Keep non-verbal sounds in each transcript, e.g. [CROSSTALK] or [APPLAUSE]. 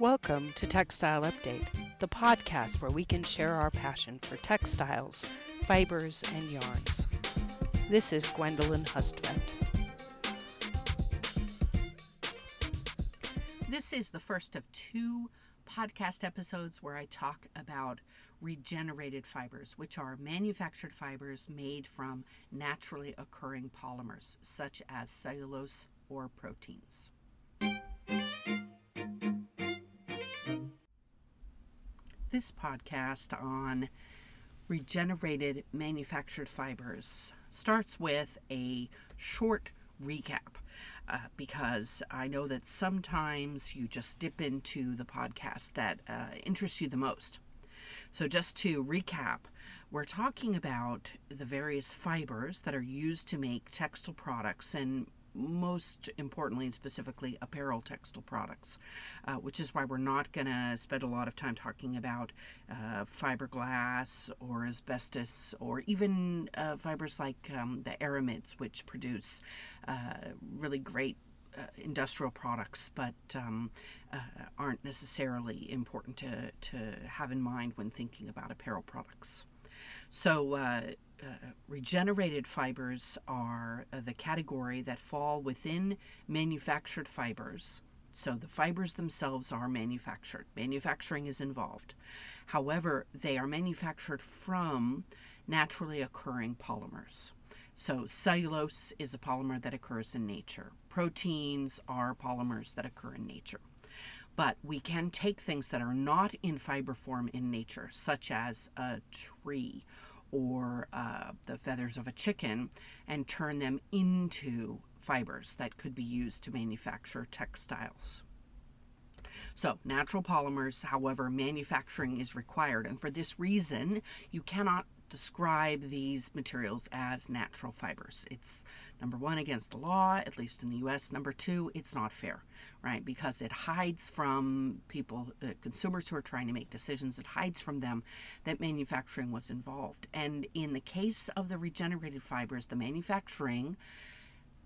Welcome to Textile Update, the podcast where we can share our passion for textiles, fibers, and yarns. This is Gwendolyn Hustvedt. This is the first of two podcast episodes where I talk about regenerated fibers, which are manufactured fibers made from naturally occurring polymers, such as cellulose or proteins. This podcast on regenerated manufactured fibers starts with a short recap uh, because I know that sometimes you just dip into the podcast that uh, interests you the most. So, just to recap, we're talking about the various fibers that are used to make textile products and most importantly and specifically apparel textile products, uh, which is why we're not going to spend a lot of time talking about uh, fiberglass or asbestos or even uh, fibers like um, the aramids, which produce uh, really great. Uh, industrial products, but um, uh, aren't necessarily important to, to have in mind when thinking about apparel products. So, uh, regenerated fibers are uh, the category that fall within manufactured fibers. So the fibers themselves are manufactured. Manufacturing is involved. However, they are manufactured from naturally occurring polymers. So cellulose is a polymer that occurs in nature. Proteins are polymers that occur in nature. But we can take things that are not in fiber form in nature, such as a tree or uh, the feathers of a chicken and turn them into fibers that could be used to manufacture textiles. So, natural polymers, however, manufacturing is required, and for this reason, you cannot describe these materials as natural fibers. It's number one, against the law, at least in the US. Number two, it's not fair, right? Because it hides from people, uh, consumers who are trying to make decisions, it hides from them that manufacturing was involved. And in the case of the regenerated fibers, the manufacturing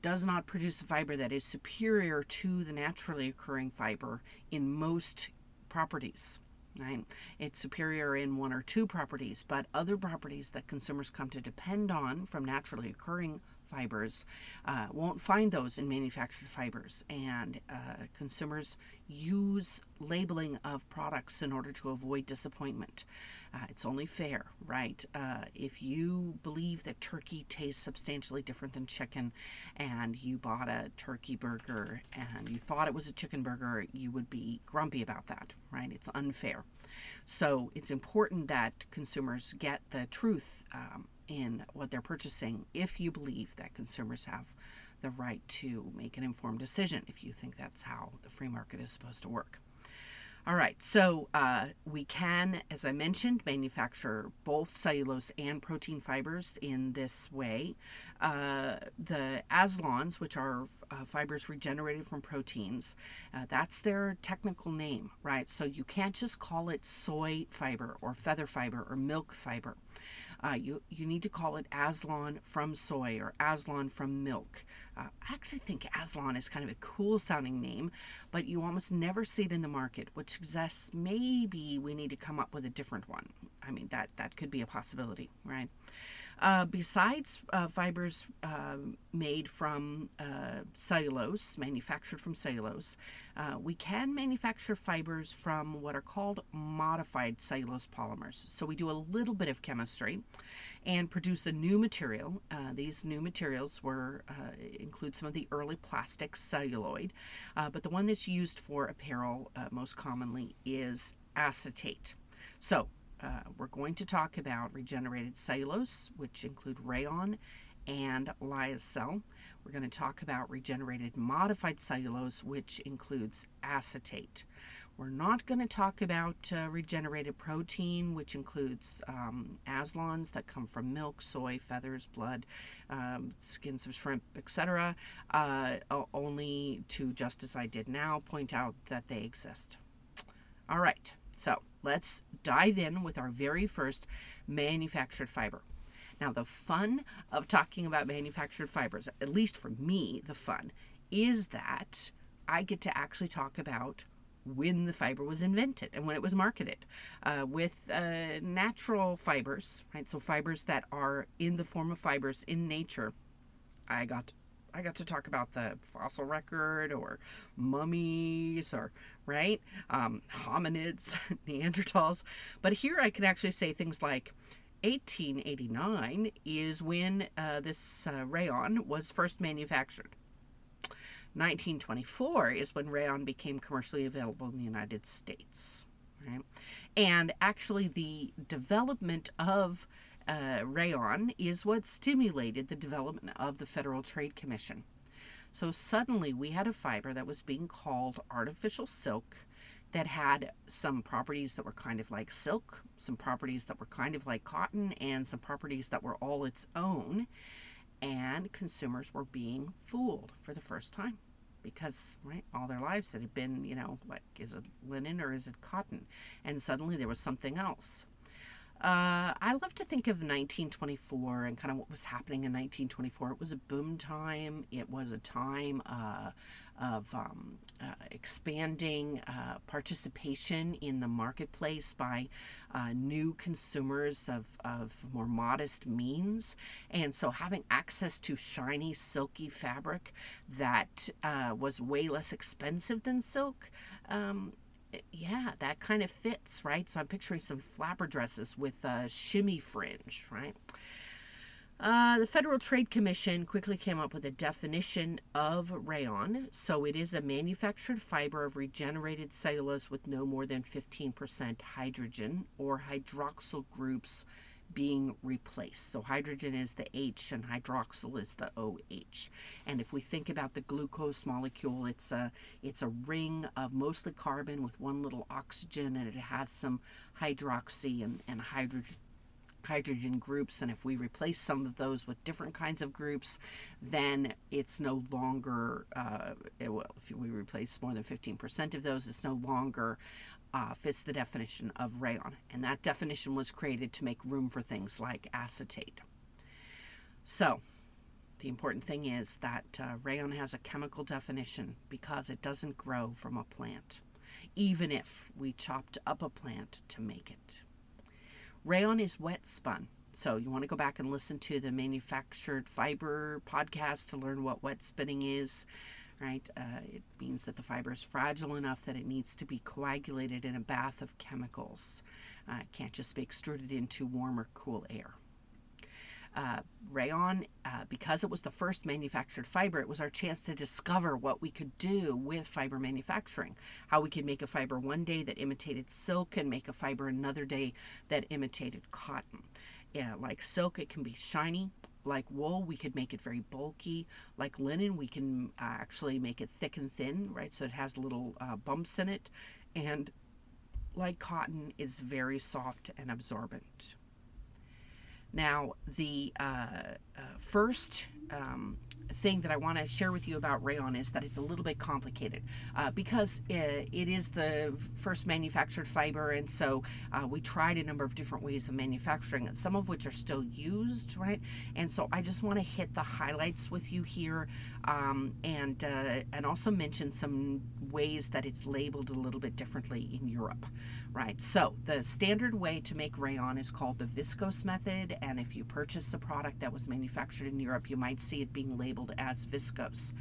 does not produce a fiber that is superior to the naturally occurring fiber in most properties right? It's superior in one or two properties, but other properties that consumers come to depend on from naturally occurring fibers uh, won't find those in manufactured fibers. And uh, consumers use labeling of products in order to avoid disappointment. Uh, it's only fair, right? Uh, if you believe that turkey tastes substantially different than chicken and you bought a turkey burger and you thought it was a chicken burger, you would be grumpy about that, right? It's unfair. So it's important that consumers get the truth um, in what they're purchasing if you believe that consumers have the right to make an informed decision, if you think that's how the free market is supposed to work. All right, so uh, we can, as I mentioned, manufacture both cellulose and protein fibers in this way. Uh, the Azlons, which are uh, fibers regenerated from proteins, uh, that's their technical name, right? So you can't just call it soy fiber or feather fiber or milk fiber. Uh, you, you need to call it Azlon from soy or Azlon from milk. Uh, I actually think Azlon is kind of a cool sounding name, but you almost never see it in the market, which suggests maybe we need to come up with a different one. I mean, that, that could be a possibility, right? Uh, besides uh, fibers uh, made from uh, cellulose, manufactured from cellulose, uh, we can manufacture fibers from what are called modified cellulose polymers. So we do a little bit of chemistry and produce a new material. Uh, these new materials were include some of the early plastics, celluloid, but the one that's used for apparel most commonly is acetate. So uh, we're going to talk about regenerated cellulose, which include rayon and lyocell. We're going to talk about regenerated modified cellulose, which includes acetate. We're not going to talk about uh, regenerated protein, which includes um, azlons that come from milk, soy, feathers, blood, um, skins of shrimp, etc. Uh, only to, just as I did now, point out that they exist. All right, so let's dive in with our very first manufactured fiber. Now, the fun of talking about manufactured fibers, at least for me, the fun, is that I get to actually talk about when the fiber was invented and when it was marketed uh, with uh, natural fibers, right? So fibers that are in the form of fibers in nature. I got I got to talk about the fossil record or mummies or right um, hominids, [LAUGHS] Neanderthals, but here I can actually say things like 1889 is when uh, this uh, rayon was first manufactured. 1924 is when rayon became commercially available in the United States. Right? And actually, the development of uh, rayon is what stimulated the development of the Federal Trade Commission. So suddenly we had a fiber that was being called artificial silk that had some properties that were kind of like silk, some properties that were kind of like cotton, and some properties that were all its own. And consumers were being fooled for the first time because right all their lives it had been you know like is it linen or is it cotton and suddenly there was something else uh, I love to think of 1924 and kind of what was happening in 1924. It was a boom time. It was a time uh, of um, uh, expanding uh, participation in the marketplace by uh, new consumers of, of more modest means. And so having access to shiny, silky fabric that uh, was way less expensive than silk. Um, yeah, that kind of fits, right? So I'm picturing some flapper dresses with a shimmy fringe, right? Uh, the Federal Trade Commission quickly came up with a definition of rayon. So it is a manufactured fiber of regenerated cellulose with no more than 15% hydrogen or hydroxyl groups being replaced. So hydrogen is the H and hydroxyl is the OH. And if we think about the glucose molecule, it's a it's a ring of mostly carbon with one little oxygen and it has some hydroxy and, and hydrogen hydrogen groups and if we replace some of those with different kinds of groups then it's no longer uh, it, well, if we replace more than 15% of those it's no longer uh, fits the definition of rayon, and that definition was created to make room for things like acetate. So, the important thing is that uh, rayon has a chemical definition because it doesn't grow from a plant, even if we chopped up a plant to make it. Rayon is wet spun. So, you want to go back and listen to the manufactured fiber podcast to learn what wet spinning is right? Uh, it means that the fiber is fragile enough that it needs to be coagulated in a bath of chemicals. Uh, it can't just be extruded into warm or cool air. Uh, rayon, uh, because it was the first manufactured fiber, it was our chance to discover what we could do with fiber manufacturing. How we could make a fiber one day that imitated silk and make a fiber another day that imitated cotton. Yeah, like silk, it can be shiny, like wool, we could make it very bulky. Like linen, we can uh, actually make it thick and thin, right? So it has little uh, bumps in it. And like cotton, is very soft and absorbent. Now, the uh, uh first um, thing that I want to share with you about rayon is that it's a little bit complicated uh, because it, it is the first manufactured fiber, and so uh, we tried a number of different ways of manufacturing it, some of which are still used, right? And so I just want to hit the highlights with you here, um, and uh, and also mention some ways that it's labeled a little bit differently in Europe, right? So the standard way to make rayon is called the viscose method, and if you purchase a product that was manufactured in Europe, you might see it being labeled as viscose.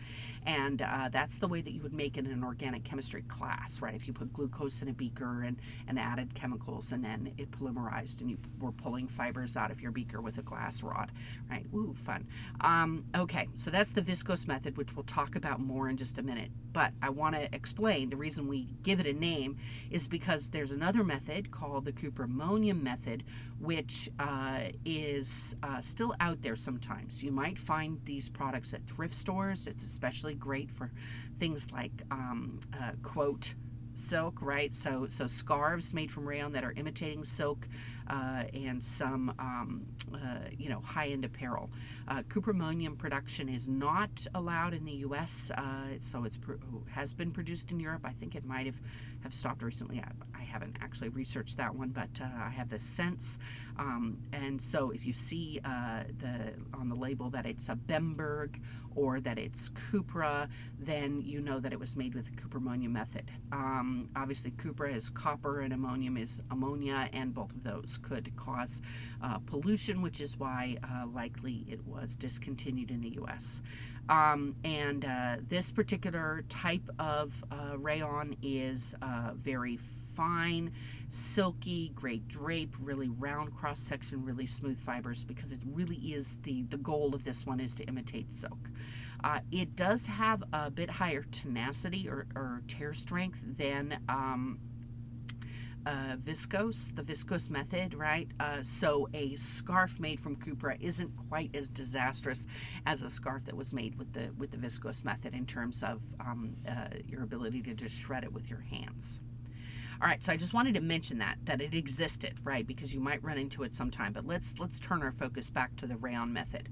And uh, that's the way that you would make it in an organic chemistry class, right? If you put glucose in a beaker and, and added chemicals and then it polymerized and you were pulling fibers out of your beaker with a glass rod, right? Ooh, fun. Um, okay, so that's the viscose method, which we'll talk about more in just a minute. But I want to explain the reason we give it a name is because there's another method called the Cupra-Ammonium method, which uh, is uh, still out there sometimes. You might find these products at thrift stores. It's especially great for things like um, uh, quote silk, right? So so scarves made from rayon that are imitating silk. Uh, and some, um, uh, you know, high-end apparel. Uh, cuprammonium production is not allowed in the U.S., uh, so it's has been produced in Europe. I think it might have have stopped recently. I, I haven't actually researched that one, but uh, I have the sense. Um, and so, if you see the on the label that it's a Bemberg or that it's cupra, then you know that it was made with the cuprammonium method. Um, obviously, cupra is copper and ammonium is ammonia, and both of those could cause uh, pollution, which is why uh, likely it was discontinued in the U.S. Um, and uh, this particular type of uh, rayon is uh, very fine, silky, great drape, really round cross section, really smooth fibers because it really is the, the goal of this one is to imitate silk. Uh, it does have a bit higher tenacity or, or tear strength than um, uh, viscose, the viscose method, right? Uh, so a scarf made from cupra isn't quite as disastrous as a scarf that was made with the with the viscose method in terms of um, uh, your ability to just shred it with your hands. All right, so I just wanted to mention that that it existed, right? Because you might run into it sometime. But let's let's turn our focus back to the rayon method.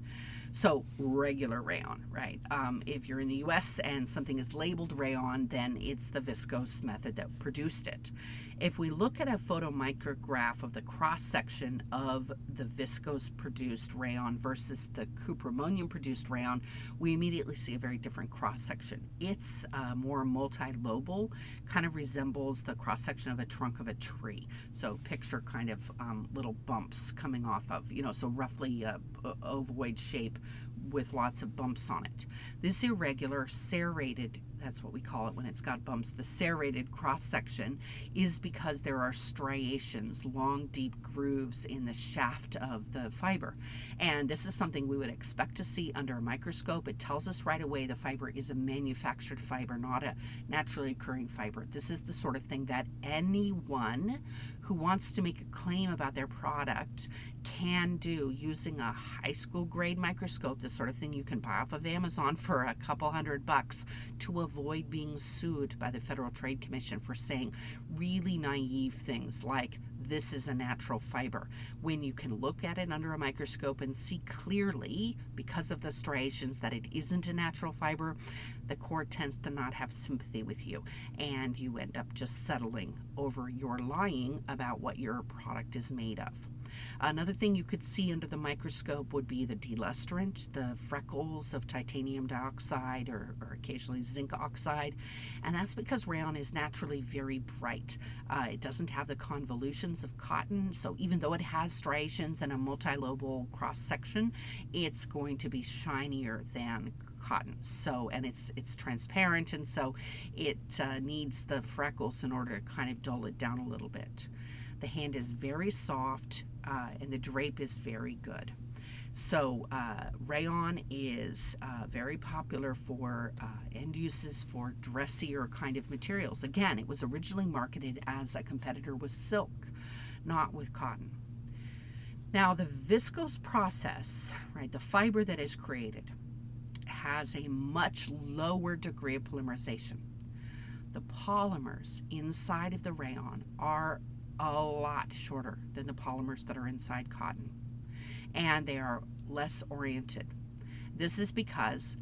So regular rayon, right? Um, if you're in the U.S. and something is labeled rayon, then it's the viscose method that produced it. If we look at a photomicrograph of the cross section of the viscose produced rayon versus the cuprammonium produced rayon, we immediately see a very different cross section. It's uh, more multilobal, kind of resembles the cross section of a trunk of a tree. So picture kind of um, little bumps coming off of, you know, so roughly a ovoid shape with lots of bumps on it. This irregular serrated that's what we call it when it's got bumps, the serrated cross section is because there are striations, long, deep grooves in the shaft of the fiber. And this is something we would expect to see under a microscope. It tells us right away the fiber is a manufactured fiber, not a naturally occurring fiber. This is the sort of thing that anyone who wants to make a claim about their product can do using a high school grade microscope, the sort of thing you can buy off of Amazon for a couple hundred bucks to avoid being sued by the Federal Trade Commission for saying really naive things like this is a natural fiber. When you can look at it under a microscope and see clearly, because of the striations, that it isn't a natural fiber, the court tends to not have sympathy with you. And you end up just settling over your lying about what your product is made of. Another thing you could see under the microscope would be the delustrant, the freckles of titanium dioxide or, or occasionally zinc oxide. And that's because rayon is naturally very bright. Uh, it doesn't have the convolutions of cotton, so even though it has striations and a multilobal cross section, it's going to be shinier than cotton. So, and it's it's transparent, and so it uh, needs the freckles in order to kind of dull it down a little bit. The hand is very soft, uh, and the drape is very good. So, uh, rayon is uh, very popular for uh, end uses for dressier kind of materials. Again, it was originally marketed as a competitor with silk, not with cotton. Now, the viscose process, right, the fiber that is created, has a much lower degree of polymerization. The polymers inside of the rayon are a lot shorter than the polymers that are inside cotton, and they are less oriented. This is because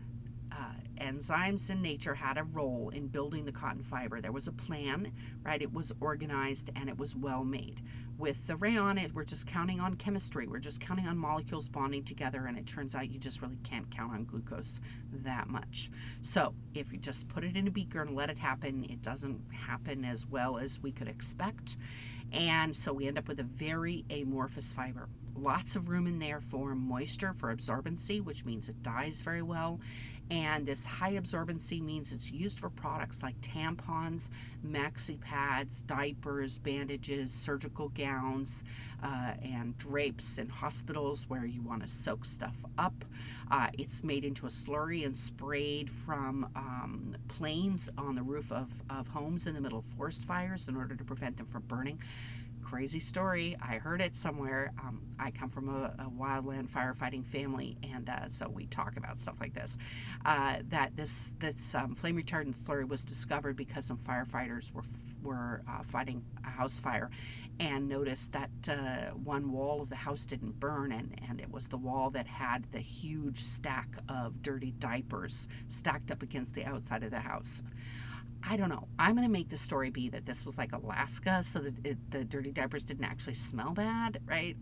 uh, enzymes in nature had a role in building the cotton fiber. There was a plan, right? It was organized and it was well made. With the rayon, it, we're just counting on chemistry. We're just counting on molecules bonding together, and it turns out you just really can't count on glucose that much. So, if you just put it in a beaker and let it happen, it doesn't happen as well as we could expect. And so we end up with a very amorphous fiber. Lots of room in there for moisture, for absorbency, which means it dyes very well. And this high absorbency means it's used for products like tampons, maxi pads, diapers, bandages, surgical gowns, uh, and drapes in hospitals where you want to soak stuff up. Uh, it's made into a slurry and sprayed from um, planes on the roof of, of homes in the middle of forest fires in order to prevent them from burning crazy story. I heard it somewhere. Um, I come from a, a wildland firefighting family, and uh, so we talk about stuff like this. Uh, that this this um, flame retardant slurry was discovered because some firefighters were were uh, fighting a house fire, and noticed that uh, one wall of the house didn't burn, and and it was the wall that had the huge stack of dirty diapers stacked up against the outside of the house. I don't know. I'm going to make the story be that this was like Alaska, so that it, the dirty diapers didn't actually smell bad, right?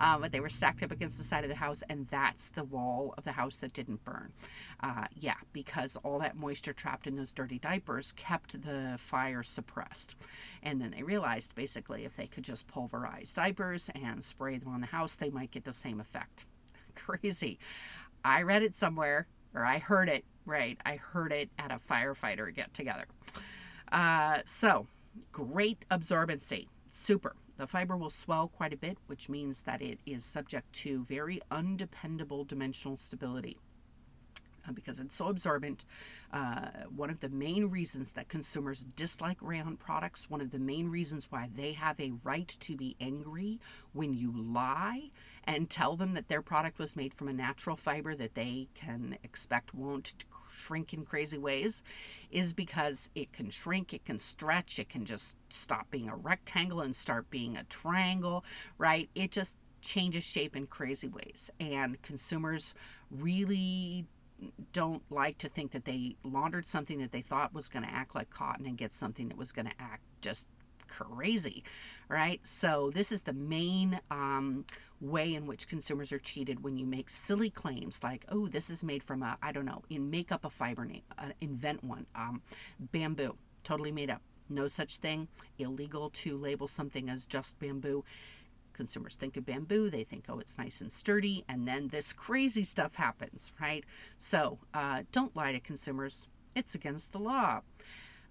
Um, but they were stacked up against the side of the house, and that's the wall of the house that didn't burn. Uh, yeah, because all that moisture trapped in those dirty diapers kept the fire suppressed. And then they realized basically if they could just pulverize diapers and spray them on the house, they might get the same effect. [LAUGHS] Crazy. I read it somewhere, or I heard it right? I heard it at a firefighter get together. Uh, so, great absorbency. Super. The fiber will swell quite a bit, which means that it is subject to very undependable dimensional stability. Uh, because it's so absorbent. Uh, one of the main reasons that consumers dislike rayon products, one of the main reasons why they have a right to be angry when you lie and tell them that their product was made from a natural fiber that they can expect won't shrink in crazy ways is because it can shrink, it can stretch, it can just stop being a rectangle and start being a triangle, right? It just changes shape in crazy ways. And consumers really don't like to think that they laundered something that they thought was going to act like cotton and get something that was going to act just crazy, right? So, this is the main um, way in which consumers are cheated when you make silly claims like, oh, this is made from a, I don't know, in make up a fiber name, uh, invent one, um, bamboo, totally made up. No such thing, illegal to label something as just bamboo. Consumers think of bamboo, they think, oh, it's nice and sturdy, and then this crazy stuff happens, right? So uh, don't lie to consumers, it's against the law.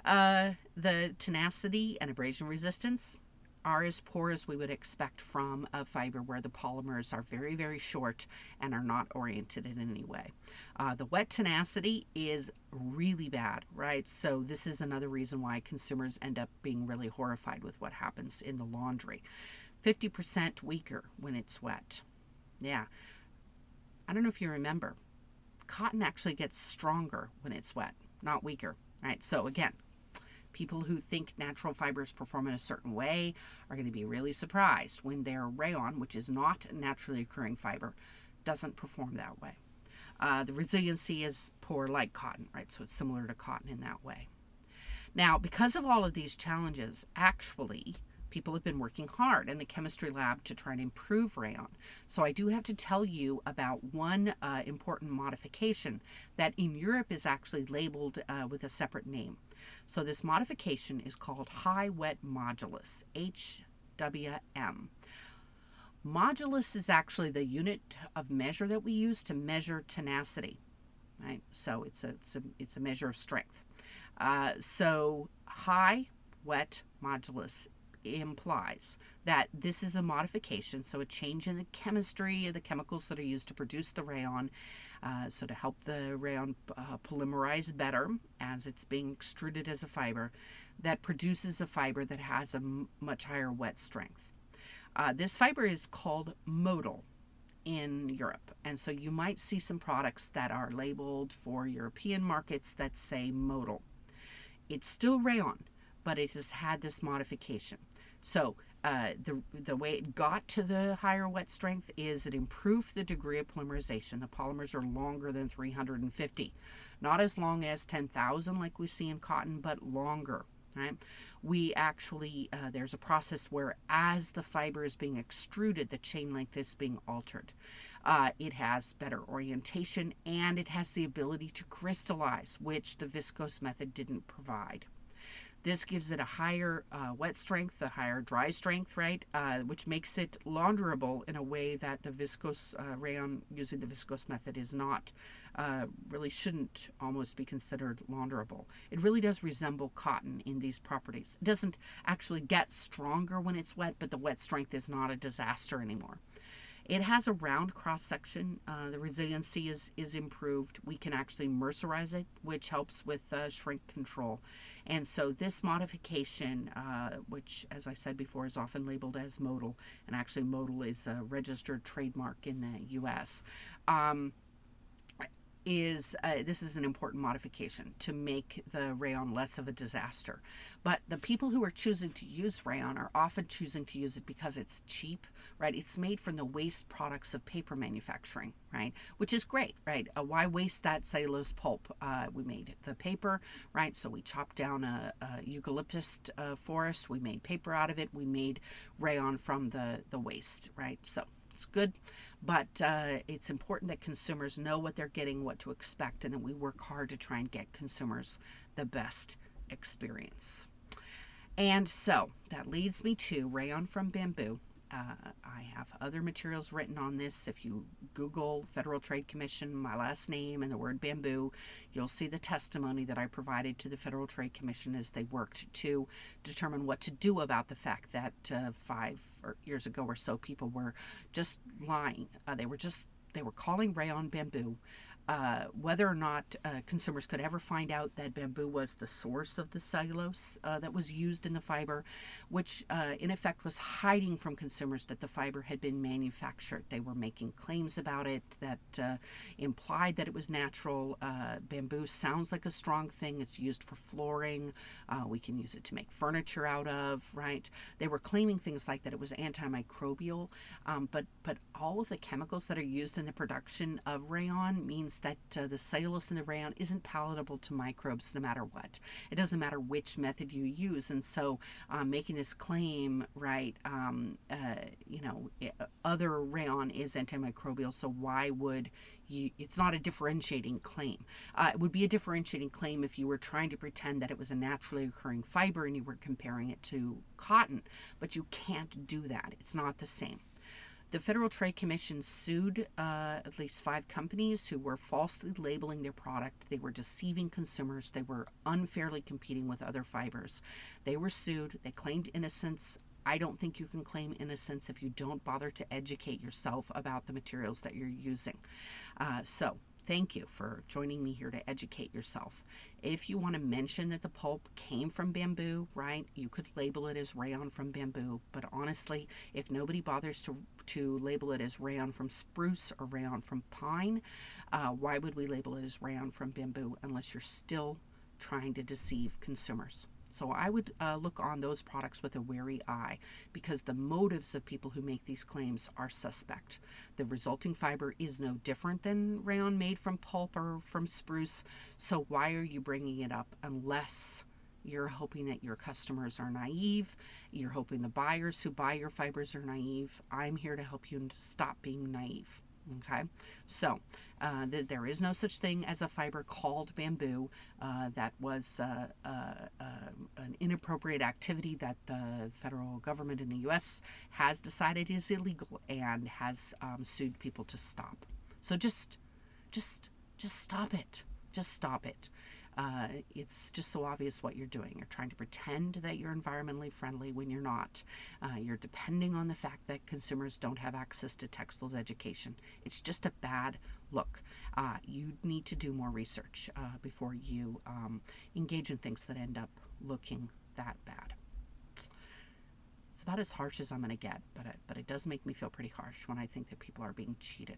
Uh, the tenacity and abrasion resistance are as poor as we would expect from a fiber where the polymers are very, very short and are not oriented in any way. Uh, the wet tenacity is really bad, right? So, this is another reason why consumers end up being really horrified with what happens in the laundry. 50% weaker when it's wet. Yeah. I don't know if you remember, cotton actually gets stronger when it's wet, not weaker. Right? So again, people who think natural fibers perform in a certain way are going to be really surprised when their rayon, which is not a naturally occurring fiber, doesn't perform that way. Uh, the resiliency is poor like cotton, right? So it's similar to cotton in that way. Now, because of all of these challenges, actually, people have been working hard in the chemistry lab to try and improve rayon. So I do have to tell you about one uh, important modification that in Europe is actually labeled uh, with a separate name. So this modification is called high wet modulus, HWM. Modulus is actually the unit of measure that we use to measure tenacity. Right? So it's a, it's a, it's a measure of strength. Uh, so high wet modulus implies that this is a modification, so a change in the chemistry of the chemicals that are used to produce the rayon, uh, so to help the rayon uh, polymerize better as it's being extruded as a fiber, that produces a fiber that has a m- much higher wet strength. Uh, this fiber is called modal in Europe, and so you might see some products that are labeled for European markets that say modal. It's still rayon, but it has had this modification. So uh, the the way it got to the higher wet strength is it improved the degree of polymerization. The polymers are longer than 350, not as long as 10,000 like we see in cotton, but longer. Right? We actually uh, there's a process where as the fiber is being extruded, the chain length is being altered. Uh, it has better orientation and it has the ability to crystallize, which the viscose method didn't provide. This gives it a higher uh, wet strength, a higher dry strength, right? Uh, which makes it launderable in a way that the viscose uh, rayon using the viscose method is not, uh, really shouldn't almost be considered launderable. It really does resemble cotton in these properties. It doesn't actually get stronger when it's wet, but the wet strength is not a disaster anymore. It has a round cross section. Uh, the resiliency is, is improved. We can actually mercerize it, which helps with uh, shrink control. And so, this modification, uh, which, as I said before, is often labeled as modal, and actually, modal is a registered trademark in the US. Um, is uh, this is an important modification to make the rayon less of a disaster. But the people who are choosing to use rayon are often choosing to use it because it's cheap, right? It's made from the waste products of paper manufacturing, right? Which is great, right? Uh, why waste that cellulose pulp? Uh, we made the paper, right? So we chopped down a, a eucalyptus uh, forest, we made paper out of it, we made rayon from the the waste, right? So it's good, but uh, it's important that consumers know what they're getting, what to expect, and that we work hard to try and get consumers the best experience. And so that leads me to rayon from bamboo. Uh, I have other materials written on this. If you Google Federal Trade Commission, my last name, and the word bamboo, you'll see the testimony that I provided to the Federal Trade Commission as they worked to determine what to do about the fact that uh, five years ago or so people were just lying. Uh, they were just they were calling rayon bamboo uh, whether or not uh, consumers could ever find out that bamboo was the source of the cellulose uh, that was used in the fiber, which uh, in effect was hiding from consumers that the fiber had been manufactured. They were making claims about it that uh, implied that it was natural. Bamboo sounds like a strong thing, it's used for flooring. we can use it to make furniture out of, right? They were claiming things like that it was antimicrobial, um, but, but all of the chemicals that are used in the production of rayon means that uh, the cellulose in the rayon isn't palatable to microbes no matter what. It doesn't matter which method you use. And so um, making this claim, right, um, uh, you know, other rayon is antimicrobial, so why would you, it's not a differentiating claim. Uh, it would be a differentiating claim if you were trying to pretend that it was a naturally occurring fiber and you were comparing it to cotton, but you can't do that. It's not the same. The Federal Trade Commission sued uh, at least five companies who were falsely labeling their product. They were deceiving consumers. They were unfairly competing with other fibers. They were sued. They claimed innocence. I don't think you can claim innocence if you don't bother to educate yourself about the materials that you're using. Uh, so, Thank you for joining me here to educate yourself. If you want to mention that the pulp came from bamboo, right, you could label it as rayon from bamboo. But honestly, if nobody bothers to, to label it as rayon from spruce or rayon from pine, uh, why would we label it as rayon from bamboo unless you're still trying to deceive consumers? So I would uh, look on those products with a wary eye because the motives of people who make these claims are suspect. The resulting fiber is no different than rayon made from pulp or from spruce. So why are you bringing it up unless you're hoping that your customers are naive. You're hoping the buyers who buy your fibers are naive. I'm here to help you stop being naive. Okay, so uh, th- there is no such thing as a fiber called bamboo. Uh, that was uh, uh, uh, an inappropriate activity that the federal government in the U.S. has decided is illegal and has um, sued people to stop. So just, just, just stop it. Just stop it. Uh, it's just so obvious what you're doing. You're trying to pretend that you're environmentally friendly when you're not. Uh, you're depending on the fact that consumers don't have access to textiles education. It's just a bad look. Uh, you need to do more research uh, before you um, engage in things that end up looking that bad. It's about as harsh as I'm going to get, but it, but it does make me feel pretty harsh when I think that people are being cheated.